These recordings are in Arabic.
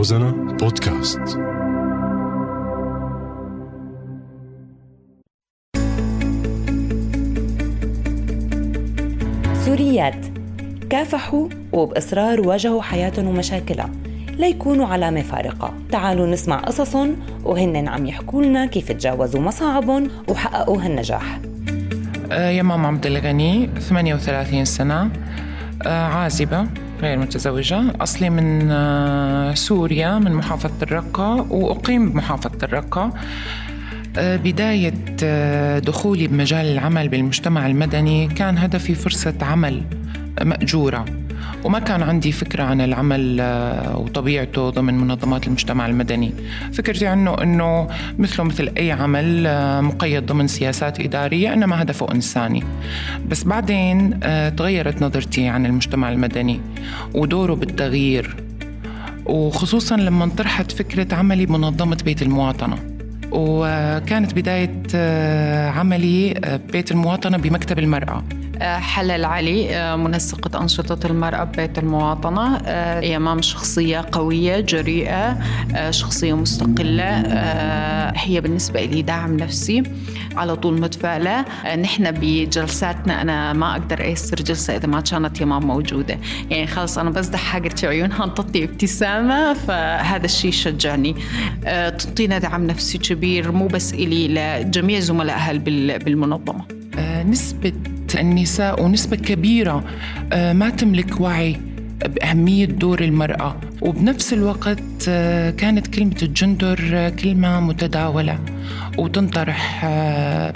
روزانا بودكاست. سوريات. كافحوا وبإصرار واجهوا حياتهم ومشاكلها. ليكونوا علامة فارقة. تعالوا نسمع قصصهم وهن عم يحكوا لنا كيف تجاوزوا مصاعبهم وحققوا هالنجاح آه، يمام عبد الغني 38 سنة آه، عازبة. غير متزوجة. أصلي من آه، سوريا من محافظة الرقة وأقيم بمحافظة الرقة. بداية دخولي بمجال العمل بالمجتمع المدني كان هدفي فرصة عمل مأجورة. وما كان عندي فكرة عن العمل آه، وطبيعته ضمن منظمات المجتمع المدني. فكرتي عنه أنه مثله مثل أي عمل آه، مقيد ضمن سياسات إدارية إنما هدفه إنساني. بس بعدين آه، تغيرت نظرتي عن المجتمع المدني ودوره بالتغيير. وخصوصا لما طرحت فكرة عملي بمنظمة بيت المواطنة. وكانت بداية عملي بيت المواطنة بمكتب المرأة. حلل علي آه، منسقة أنشطة المرأة ببيت المواطنة. آه، يمام شخصية قوية جريئة آه، شخصية مستقلة هي بالنسبة لي داعم نفسي. على طول متفائلة. نحن بجلساتنا أنا ما أقدر أيسر جلسة إذا ما كانت يمام موجودة. يعني خلص أنا بس ضحكت عيونها انطتني ابتسامة فهذا الشيء شجعني. تعطينا دعم نفسي كبير مو بس إلي لجميع زملائها بالمنظمة. نسبة النساء ونسبة كبيرة آه، ما تملك وعي بأهمية دور المرأة. وبنفس الوقت آه، كانت كلمة الجندر آه، كلمة متداولة. وتنطرح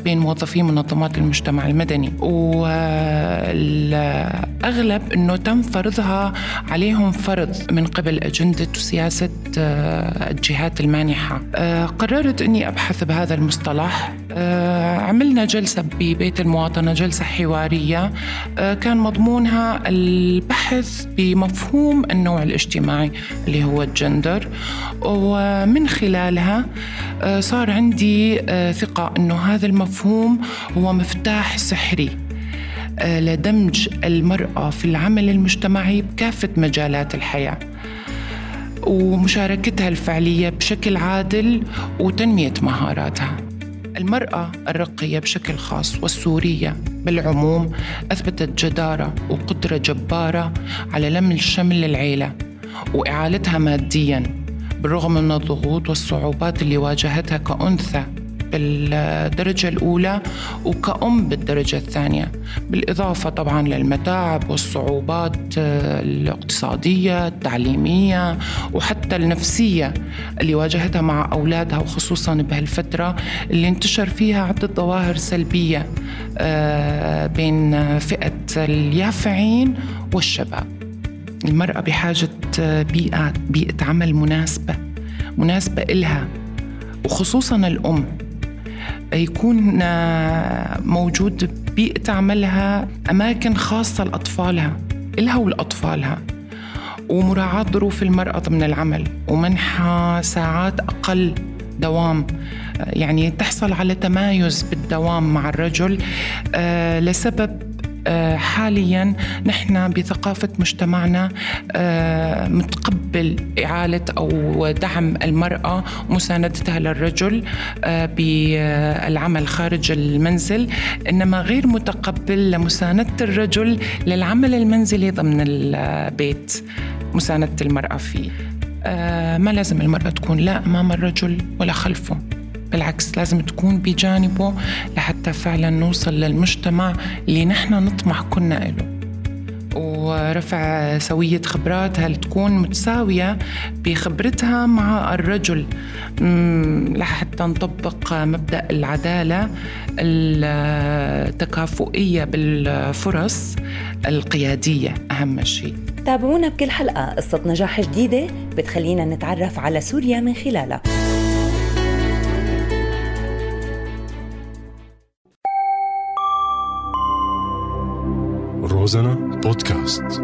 بين موظفي منظمات المجتمع المدني. والأغلب أنه تم فرضها عليهم فرض من قبل أجندة وسياسة الجهات المانحة. قررت أني أبحث بهذا المصطلح. آه، عملنا جلسة ببيت المواطنة جلسة حوارية. آه، كان مضمونها البحث بمفهوم النوع الاجتماعي اللي هو الجندر. ومن خلالها آه، صار عندي ثقة أنه هذا المفهوم هو مفتاح سحري لدمج المرأة في العمل المجتمعي بكافة مجالات الحياة ومشاركتها الفعلية بشكل عادل وتنمية مهاراتها. المرأة الرقية بشكل خاص والسورية بالعموم أثبتت جدارة وقدرة جبارة على لم شمل العيلة وإعالتها مادياً. بالرغم من الضغوط والصعوبات اللي واجهتها كأنثى بالدرجة الأولى وكأم بالدرجة الثانية بالإضافة طبعا للمتاعب والصعوبات الاقتصادية التعليمية وحتى النفسية اللي واجهتها مع أولادها وخصوصا بهالفترة اللي انتشر فيها عدة ظواهر سلبية آه، بين فئة اليافعين والشباب. المرأة بحاجة بيئة بيئة عمل مناسبة مناسبة إلها وخصوصا الأم. يكون موجود بيئة عملها أماكن خاصة لأطفالها إلها ولأطفالها ومراعاة ظروف المرأة ضمن العمل ومنحها ساعات أقل دوام. يعني تحصل على تمايز بالدوام مع الرجل آه، لسبب آه، حاليا نحن بثقافة مجتمعنا آه، متقبل إعالة أو دعم المرأة ومساندتها للرجل آه، بالعمل خارج المنزل إنما غير متقبل لمساندة الرجل للعمل المنزلي ضمن البيت مساندة المرأة فيه. ما لازم المرأة تكون لا أمام الرجل ولا خلفه. بالعكس لازم تكون بجانبه لحتى فعلا نوصل للمجتمع اللي نحن نطمح كنا له ورفع سوية خبراتها لتكون متساوية بخبرتها مع الرجل. لحتى نطبق مبدأ العدالة التكافؤية بالفرص القيادية أهم شيء. تابعونا بكل حلقة قصة نجاح جديدة بتخلينا نتعرف على سوريا من خلالها. روزانا بودكاست